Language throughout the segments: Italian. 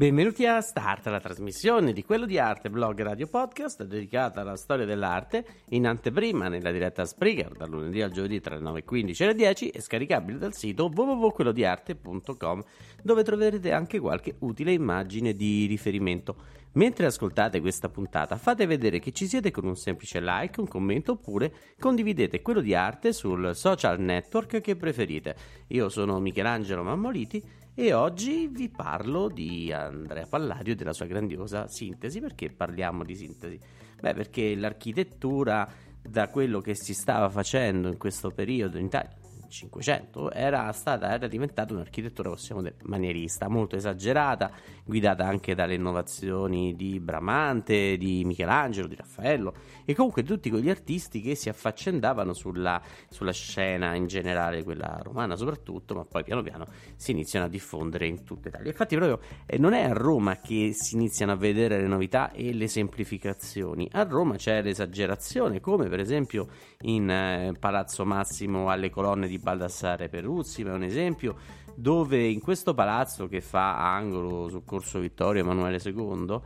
Benvenuti a Start, la trasmissione di quello di arte, blog radio podcast dedicata alla storia dell'arte in anteprima nella diretta Spreaker dal lunedì al giovedì tra le 9.15 e le 10 e scaricabile dal sito www.quellodiarte.com dove troverete anche qualche utile immagine di riferimento. Mentre ascoltate questa puntata fate vedere che ci siete con un semplice like, un commento oppure condividete quello di arte sul social network che preferite. Io sono Michelangelo Mammoliti e oggi vi parlo di Andrea Palladio e della sua grandiosa sintesi. Perché parliamo di sintesi? Beh, perché l'architettura, da quello che si stava facendo in questo periodo in Italia, 500 era stata era diventata un'architettura possiamo dire manierista molto esagerata guidata anche dalle innovazioni di Bramante di Michelangelo di Raffaello e comunque tutti quegli artisti che si affaccendavano sulla, sulla scena in generale quella romana soprattutto ma poi piano piano si iniziano a diffondere in tutta Italia. Infatti proprio eh, non è a Roma che si iniziano a vedere le novità e le semplificazioni. A Roma c'è l'esagerazione come per esempio in eh, Palazzo Massimo alle colonne di Baldassare Peruzzi, ma è un esempio dove in questo palazzo che fa angolo sul corso Vittorio Emanuele II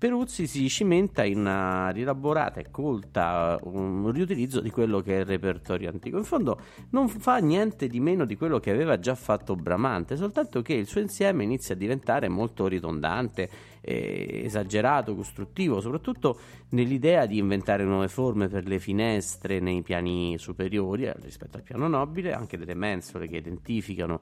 Peruzzi si cimenta in una rielaborata e colta un riutilizzo di quello che è il repertorio antico. In fondo non fa niente di meno di quello che aveva già fatto Bramante, soltanto che il suo insieme inizia a diventare molto ridondante, eh, esagerato, costruttivo, soprattutto nell'idea di inventare nuove forme per le finestre nei piani superiori eh, rispetto al piano nobile, anche delle mensole che identificano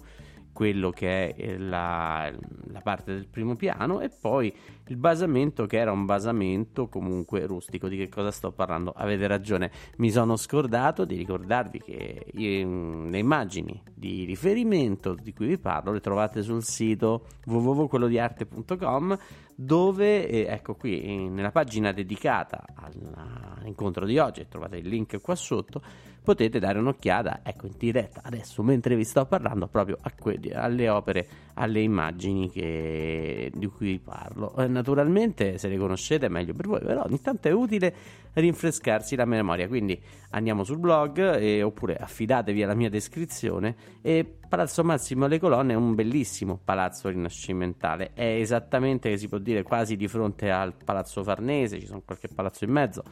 quello che è la, la, parte del primo piano e poi il basamento che era un basamento comunque rustico. Di che cosa sto parlando? Avete ragione, mi sono scordato di ricordarvi che le immagini di riferimento di cui vi parlo le trovate sul sito www.quellodiarte.com dove, eh, ecco qui, nella pagina dedicata all'incontro di oggi, trovate il link qua sotto, potete dare un'occhiata, ecco, in diretta adesso, mentre vi sto parlando, proprio que- alle opere, alle immagini che, di cui parlo. Eh, naturalmente, se le conoscete, meglio per voi, però ogni tanto è utile rinfrescarsi la memoria, quindi andiamo sul blog eh, oppure affidatevi alla mia descrizione e Palazzo Massimo alle Colonne è un bellissimo palazzo rinascimentale, è esattamente, si può dire, quasi di fronte al Palazzo Farnese, ci sono qualche palazzo in mezzo,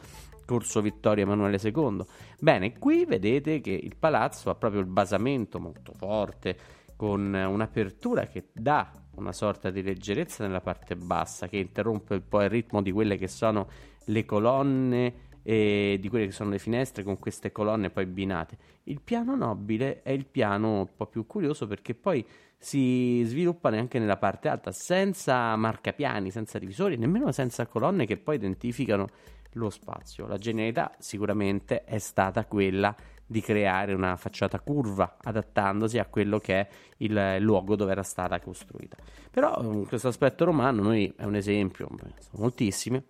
Corso Vittorio Emanuele II. Bene, qui vedete che il palazzo ha proprio il basamento molto forte, con un'apertura che dà una sorta di leggerezza nella parte bassa, che interrompe un po' il ritmo di quelle che sono le colonne e di quelle che sono le finestre con queste colonne poi binate. Il piano nobile è il piano un po' più curioso perché poi si sviluppa neanche nella parte alta senza marcapiani, senza divisori, nemmeno senza colonne che poi identificano lo spazio. La genialità sicuramente è stata quella di creare una facciata curva adattandosi a quello che è il luogo dove era stata costruita. Però questo aspetto romano noi è un esempio, sono moltissimi,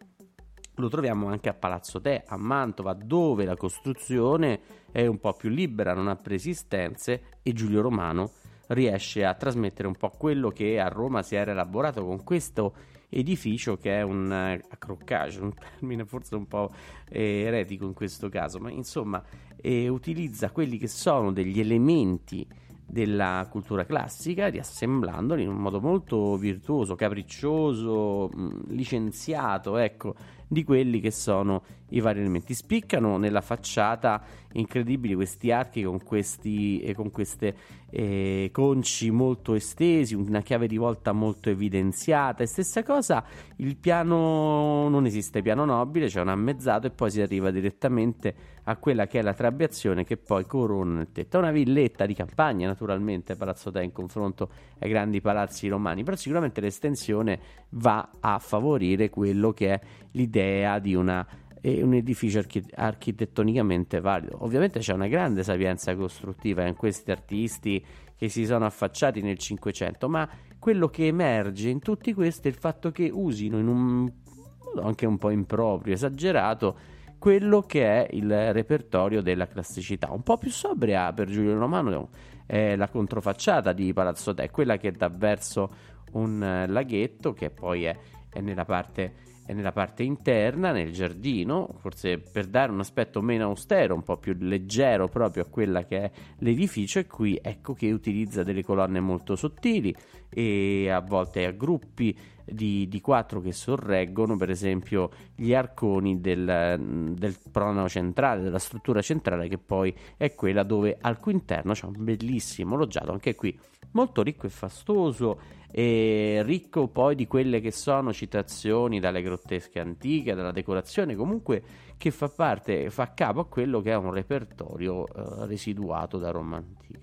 lo troviamo anche a Palazzo Te, a Mantova, dove la costruzione è un po' più libera, non ha preesistenze e Giulio Romano riesce a trasmettere un po' quello che a Roma si era elaborato con questo edificio che è un uh, accroccage, un termine forse un po' eh, eretico in questo caso, ma insomma eh, utilizza quelli che sono degli elementi della cultura classica, riassemblandoli in un modo molto virtuoso, capriccioso, mm, licenziato, ecco, di quelli che sono i vari elementi. Spiccano nella facciata incredibili questi archi con, questi, eh, con queste eh, conci molto estesi, una chiave di volta molto evidenziata. E stessa cosa, il piano non esiste piano nobile, c'è un ammezzato e poi si arriva direttamente a quella che è la trabeazione che poi corona il tetto. È una villetta di campagna, naturalmente, Palazzo Te in confronto ai grandi palazzi romani, però sicuramente l'estensione va a favorire quello che è l'idea di una e un edificio archi- architettonicamente valido. Ovviamente c'è una grande sapienza costruttiva in questi artisti che si sono affacciati nel Cinquecento, ma quello che emerge in tutti questi è il fatto che usino in un modo anche un po' improprio, esagerato, quello che è il repertorio della classicità. Un po' più sobria per Giulio Romano è la controfacciata di Palazzo Te, quella che dà verso un laghetto che poi è, è nella parte nella parte interna, nel giardino, forse per dare un aspetto meno austero, un po' più leggero proprio a quella che è l'edificio, e qui ecco che utilizza delle colonne molto sottili e a volte a gruppi di, di quattro che sorreggono per esempio gli arconi del, del prono centrale, della struttura centrale che poi è quella dove al cui interno c'è un bellissimo loggiato, anche qui molto ricco e fastoso e ricco poi di quelle che sono citazioni dalle grottesche antiche, dalla decorazione, comunque che fa parte, fa capo a quello che è un repertorio eh, residuato da Roma antica.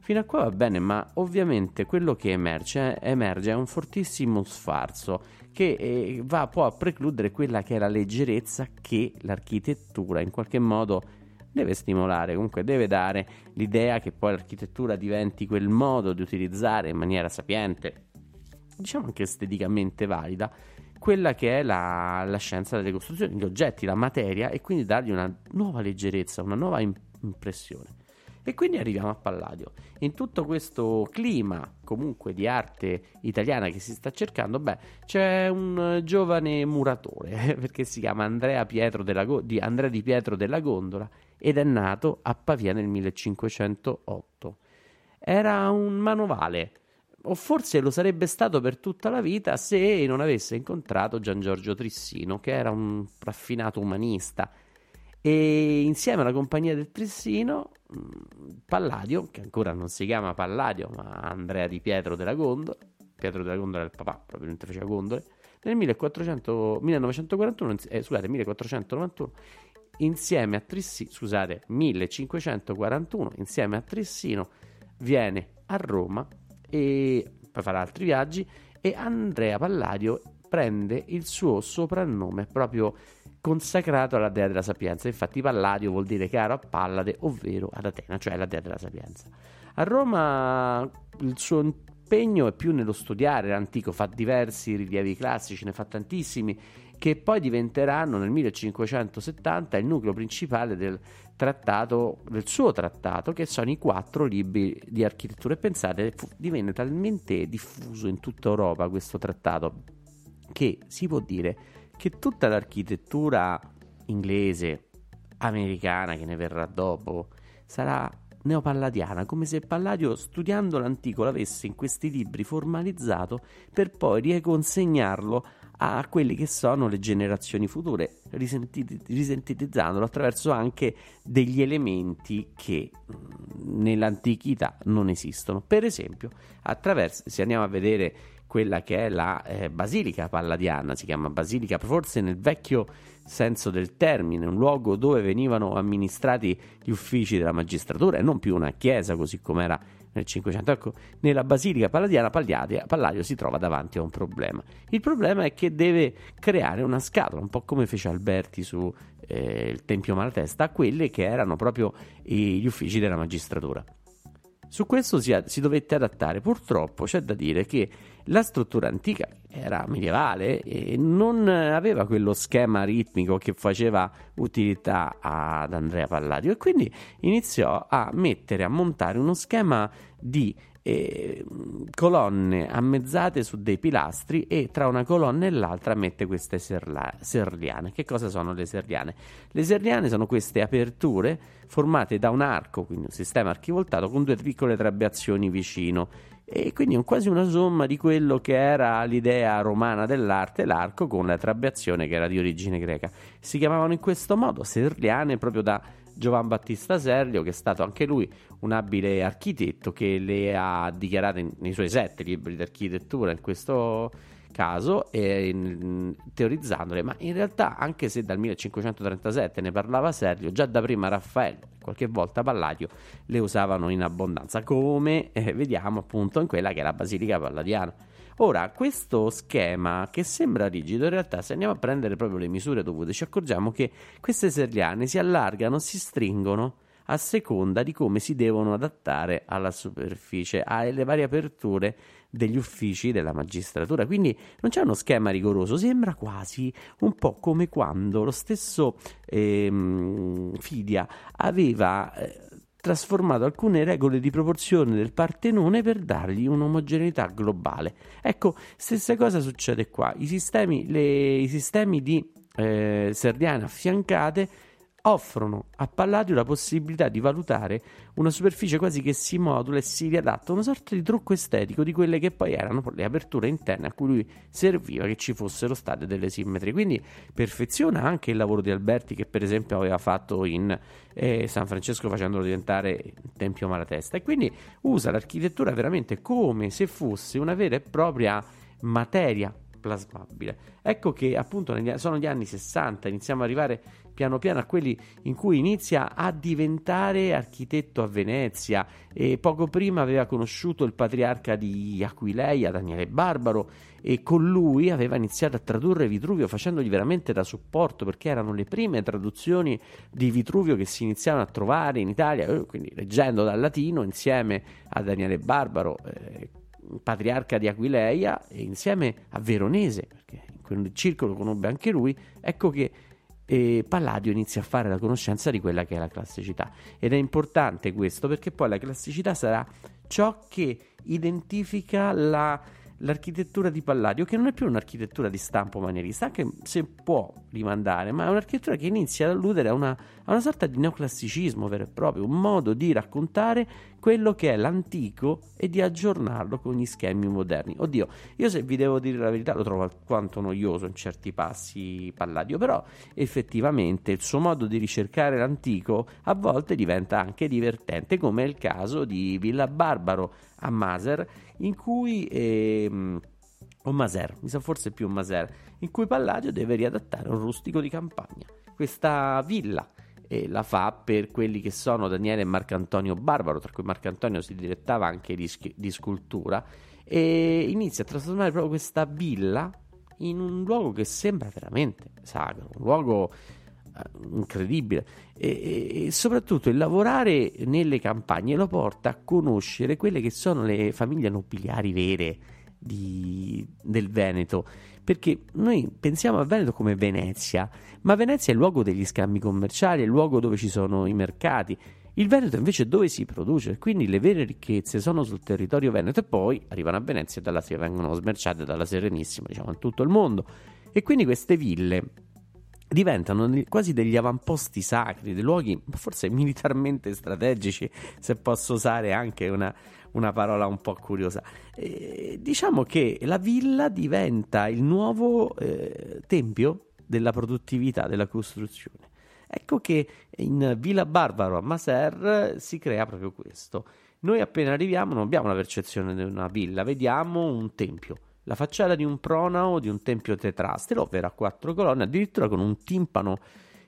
Fino a qua va bene, ma ovviamente quello che emerge, emerge è un fortissimo sfarzo che eh, va poi a precludere quella che è la leggerezza che l'architettura in qualche modo deve stimolare, comunque deve dare l'idea che poi l'architettura diventi quel modo di utilizzare in maniera sapiente, diciamo anche esteticamente valida, quella che è la, la scienza delle costruzioni, gli oggetti, la materia e quindi dargli una nuova leggerezza, una nuova impressione. E quindi arriviamo a Palladio. In tutto questo clima comunque di arte italiana che si sta cercando, beh, c'è un giovane muratore, perché si chiama Andrea, della, di Andrea Di Pietro della Gondola ed è nato a Pavia nel 1508. Era un manovale, o forse lo sarebbe stato per tutta la vita se non avesse incontrato Gian Giorgio Trissino, che era un raffinato umanista. E insieme alla compagnia del Trissino, Palladio, che ancora non si chiama Palladio, ma Andrea di Pietro della Gondola, Pietro della Gondola è il papà, proprio mentre faceva gondole, nel 1400, 1941, eh, scusate, 1491 insieme a Trissino, scusate, 1541, insieme a Trissino, viene a Roma e poi farà altri viaggi e Andrea Palladio prende il suo soprannome proprio consacrato alla dea della sapienza. Infatti Palladio vuol dire caro a Pallade, ovvero ad Atena, cioè la dea della sapienza. A Roma il suo impegno è più nello studiare l'antico, fa diversi rilievi classici, ne fa tantissimi che poi diventeranno nel 1570 il nucleo principale del trattato, del suo trattato, che sono i quattro libri di architettura. E pensate, fu, divenne talmente diffuso in tutta Europa questo trattato che si può dire che tutta l'architettura inglese, americana, che ne verrà dopo, sarà neopalladiana, come se Palladio, studiando l'antico, l'avesse in questi libri formalizzato per poi riconsegnarlo a quelle che sono le generazioni future, risintetizzandolo attraverso anche degli elementi che nell'antichità non esistono. Per esempio, se andiamo a vedere quella che è la eh, basilica palladiana, si chiama basilica forse nel vecchio senso del termine, un luogo dove venivano amministrati gli uffici della magistratura e non più una chiesa così come era nel 500. Ecco, nella Basilica Palladiana Palladio, Palladio si trova davanti a un problema. Il problema è che deve creare una scatola, un po' come fece Alberti sul eh, Tempio Malatesta, a quelli che erano proprio gli uffici della magistratura. Su questo si, si, dovette adattare. Purtroppo c'è da dire che la struttura antica era medievale e non aveva quello schema ritmico che faceva utilità ad Andrea Palladio e quindi iniziò a mettere, a montare uno schema di eh, colonne ammezzate su dei pilastri e tra una colonna e l'altra mette queste serla- serliane. Che cosa sono le serliane? Le serliane sono queste aperture formate da un arco, quindi un sistema archivoltato con due piccole trabeazioni vicino e quindi è quasi una somma di quello che era l'idea romana dell'arte, l'arco con la trabeazione che era di origine greca. Si chiamavano in questo modo serliane proprio da Giovan Battista Serlio, che è stato anche lui un abile architetto che le ha dichiarate nei suoi sette libri di architettura in questo caso eh, teorizzandole, ma in realtà anche se dal 1537 ne parlava Serlio, già da prima Raffaello qualche volta Palladio le usavano in abbondanza, come eh, vediamo appunto in quella che è la Basilica Palladiana. Ora, questo schema che sembra rigido, in realtà se andiamo a prendere proprio le misure dovute, ci accorgiamo che queste serliane si allargano, si stringono a seconda di come si devono adattare alla superficie, alle varie aperture degli uffici della magistratura. Quindi non c'è uno schema rigoroso, sembra quasi un po' come quando lo stesso ehm, Fidia aveva eh, trasformato alcune regole di proporzione del Partenone per dargli un'omogeneità globale. Ecco, stessa cosa succede qua. I sistemi, le, i sistemi di eh, Serdiane affiancate offrono a Palladio la possibilità di valutare una superficie quasi che si modula e si riadatta, una sorta di trucco estetico di quelle che poi erano le aperture interne a cui lui serviva che ci fossero state delle simmetrie. Quindi perfeziona anche il lavoro di Alberti che per esempio aveva fatto in eh, San Francesco facendolo diventare Tempio Malatesta e quindi usa l'architettura veramente come se fosse una vera e propria materia plasmabile. Ecco che appunto sono gli anni 60, iniziamo ad arrivare piano piano a quelli in cui inizia a diventare architetto a Venezia e poco prima aveva conosciuto il patriarca di Aquileia, Daniele Barbaro, e con lui aveva iniziato a tradurre Vitruvio facendogli veramente da supporto perché erano le prime traduzioni di Vitruvio che si iniziavano a trovare in Italia, eh, quindi leggendo dal latino insieme a Daniele Barbaro. Eh, patriarca di Aquileia e insieme a Veronese, perché in quel circolo conobbe anche lui, ecco che eh, Palladio inizia a fare la conoscenza di quella che è la classicità. Ed è importante questo perché poi la classicità sarà ciò che identifica la l'architettura di Palladio, che non è più un'architettura di stampo manierista, anche se può rimandare, ma è un'architettura che inizia ad alludere a una, a una sorta di neoclassicismo vero e proprio, un modo di raccontare quello che è l'antico e di aggiornarlo con gli schemi moderni. Oddio, io se vi devo dire la verità lo trovo alquanto noioso in certi passi Palladio, però effettivamente il suo modo di ricercare l'antico a volte diventa anche divertente, come è il caso di Villa Barbaro a Maser, in cui... Ehm, o Maser, mi sa forse più Maser, in cui Palladio deve riadattare un rustico di campagna. Questa villa e la fa per quelli che sono Daniele e Marcantonio Barbaro, tra cui Marcantonio si direttava anche di, di scultura, e inizia a trasformare proprio questa villa in un luogo che sembra veramente sacro, un luogo incredibile. E, e, soprattutto il lavorare nelle campagne lo porta a conoscere quelle che sono le famiglie nobiliari vere di, del Veneto. Perché noi pensiamo a Veneto come Venezia ma Venezia è il luogo degli scambi commerciali è il luogo dove ci sono i mercati. Il Veneto invece è dove si produce, quindi le vere ricchezze sono sul territorio veneto e poi arrivano a Venezia e dalla vengono smerciate dalla Serenissima, diciamo, in tutto il mondo. E quindi queste ville diventano quasi degli avamposti sacri, dei luoghi forse militarmente strategici, se posso usare anche una, una parola un po' curiosa. E diciamo che la villa diventa il nuovo eh, tempio della produttività, della costruzione. Ecco che in Villa Barbaro a Maser si crea proprio questo. Noi appena arriviamo non abbiamo la percezione di una villa, vediamo un tempio la facciata di un pronao di un tempio tetrastero, ovvero a quattro colonne, addirittura con un timpano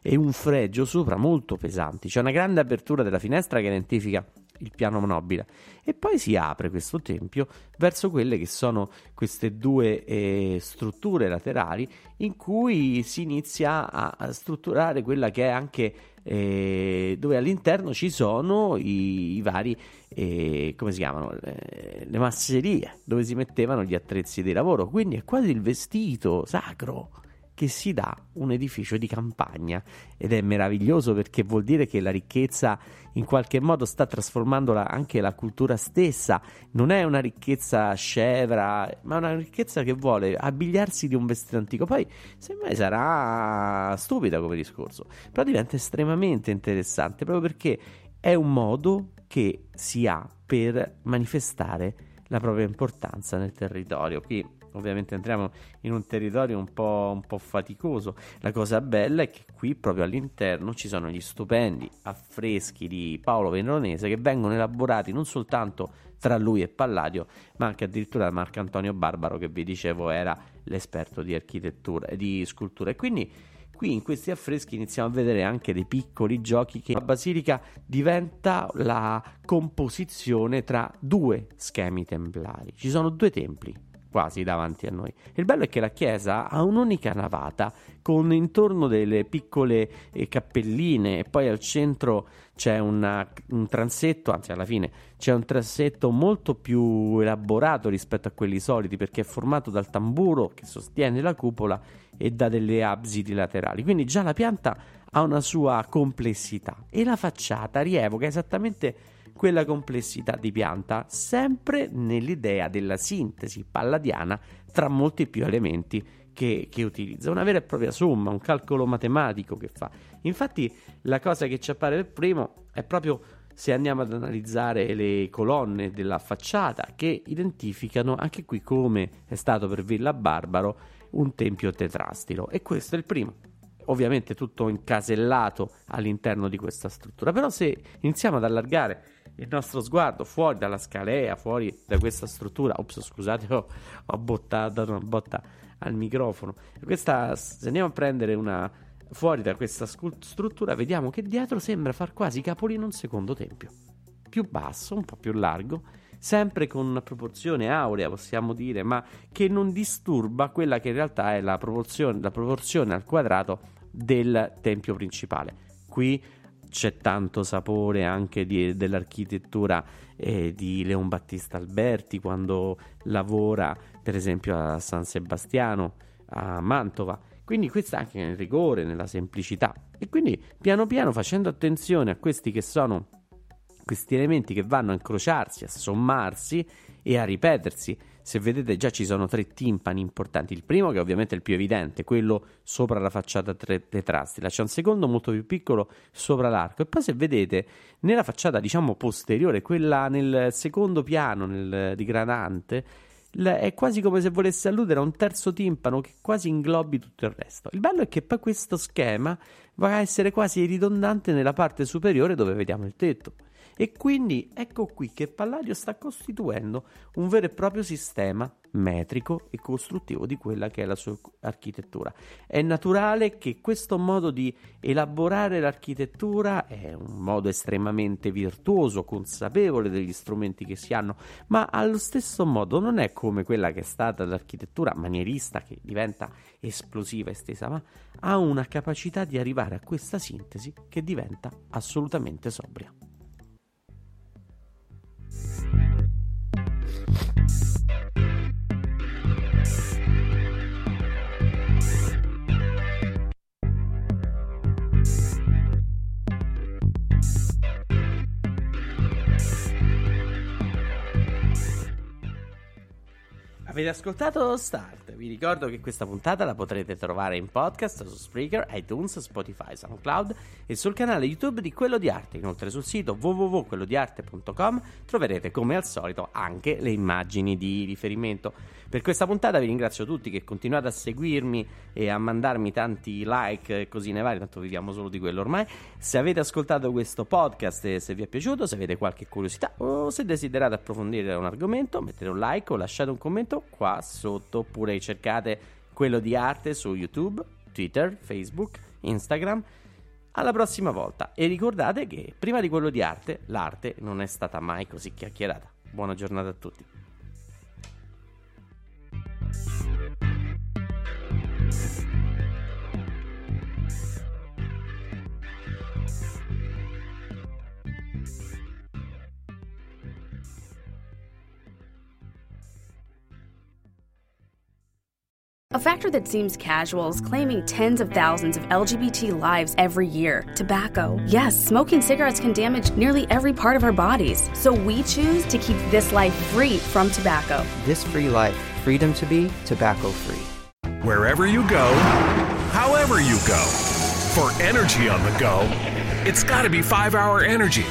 e un fregio sopra molto pesanti. C'è una grande apertura della finestra che identifica il piano nobile. E poi si apre questo tempio verso quelle che sono queste due eh, strutture laterali in cui si inizia a, strutturare quella che è anche eh, dove all'interno ci sono i, i vari eh, come si chiamano? Le, le masserie dove si mettevano gli attrezzi di lavoro. Quindi è quasi il vestito sacro che si dà un edificio di campagna ed è meraviglioso perché vuol dire che la ricchezza in qualche modo sta trasformando anche la cultura stessa, non è una ricchezza scevra, ma una ricchezza che vuole abbigliarsi di un vestito antico. Poi semmai sarà stupida come discorso, però diventa estremamente interessante proprio perché è un modo che si ha per manifestare la propria importanza nel territorio. Qui ovviamente entriamo in un territorio un po', un po', faticoso. La cosa bella è che qui proprio all'interno ci sono gli stupendi affreschi di Paolo Veronese che vengono elaborati non soltanto tra lui e Palladio, ma anche addirittura da Marco Antonio Barbaro che vi dicevo era l'esperto di architettura e di scultura. E quindi Qui in questi affreschi iniziamo a vedere anche dei piccoli giochi che la basilica diventa la composizione tra due schemi templari. Ci sono due templi quasi davanti a noi. Il bello è che la chiesa ha un'unica navata con intorno delle piccole eh, cappelline e poi al centro c'è una, un transetto, anzi alla fine c'è un transetto molto più elaborato rispetto a quelli soliti perché è formato dal tamburo che sostiene la cupola e da delle absidi laterali. Quindi già la pianta ha una sua complessità e la facciata rievoca esattamente quella complessità di pianta, sempre nell'idea della sintesi palladiana tra molti più elementi che, che, utilizza, una vera e propria somma, un calcolo matematico che fa. Infatti la cosa che ci appare per primo è proprio se andiamo ad analizzare le colonne della facciata che identificano anche qui come è stato per Villa Barbaro un tempio tetrastilo. E questo è il primo. Ovviamente tutto incasellato all'interno di questa struttura. Però se iniziamo ad allargare il nostro sguardo fuori dalla scalea, fuori da questa struttura. Ops, scusate, ho, ho bottato una botta al microfono. Questa, se andiamo a prendere una fuori da questa struttura, vediamo che dietro sembra far quasi capolino un secondo tempio. Più basso, un po' più largo, sempre con una proporzione aurea, possiamo dire, ma che non disturba quella che in realtà è la proporzione, la proporzione al quadrato del tempio principale. Qui c'è tanto sapore anche di, dell'architettura eh, di Leon Battista Alberti quando lavora per esempio a San Sebastiano, a Mantova. Quindi questo anche nel rigore, nella semplicità. E quindi piano piano facendo attenzione a questi che sono questi elementi che vanno a incrociarsi, a sommarsi e a ripetersi se vedete già ci sono tre timpani importanti. Il primo che ovviamente è il più evidente, quello sopra la facciata tetrastila. C'è un secondo molto più piccolo sopra l'arco e poi se vedete nella facciata diciamo posteriore, quella nel secondo piano nel, di Granante, è quasi come se volesse alludere a un terzo timpano che quasi inglobi tutto il resto. Il bello è che poi questo schema va a essere quasi ridondante nella parte superiore dove vediamo il tetto. E quindi ecco qui che Palladio sta costituendo un vero e proprio sistema metrico e costruttivo di quella che è la sua architettura. È naturale che questo modo di elaborare l'architettura è un modo estremamente virtuoso, consapevole degli strumenti che si hanno, ma allo stesso modo non è come quella che è stata l'architettura manierista che diventa esplosiva e stesa, ma ha una capacità di arrivare a questa sintesi che diventa assolutamente sobria. Avete ascoltato Start? Vi ricordo che questa puntata la potrete trovare in podcast su Spreaker, iTunes, Spotify, SoundCloud e sul canale YouTube di Quello di Arte. Inoltre sul sito www.quellodiarte.com troverete come al solito anche le immagini di riferimento. Per questa puntata vi ringrazio tutti che continuate a seguirmi e a mandarmi tanti like e cosine varie, tanto viviamo solo di quello ormai. Se avete ascoltato questo podcast e se vi è piaciuto, se avete qualche curiosità o se desiderate approfondire un argomento, mettete un like o lasciate un commento qua sotto oppure cercate quello di arte su YouTube, Twitter, Facebook, Instagram. Alla prossima volta e ricordate che prima di quello di arte, l'arte non è stata mai così chiacchierata. Buona giornata a tutti. A factor that seems casual is claiming tens of thousands of LGBT lives every year. Tobacco. Yes, smoking cigarettes can damage nearly every part of our bodies. So we choose to keep this life free from tobacco. This free life, freedom to be tobacco free. Wherever you go, however you go, for energy on the go, it's got to be 5 Hour Energy.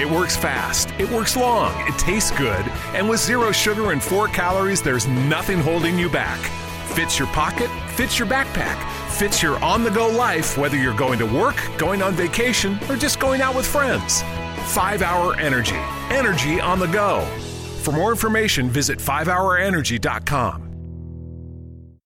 It works fast, it works long, it tastes good, and with zero sugar and four calories, there's nothing holding you back. Fits your pocket, fits your backpack, fits your on the go life, whether you're going to work, going on vacation, or just going out with friends. 5 Hour Energy. Energy on the go. For more information, visit 5hourenergy.com.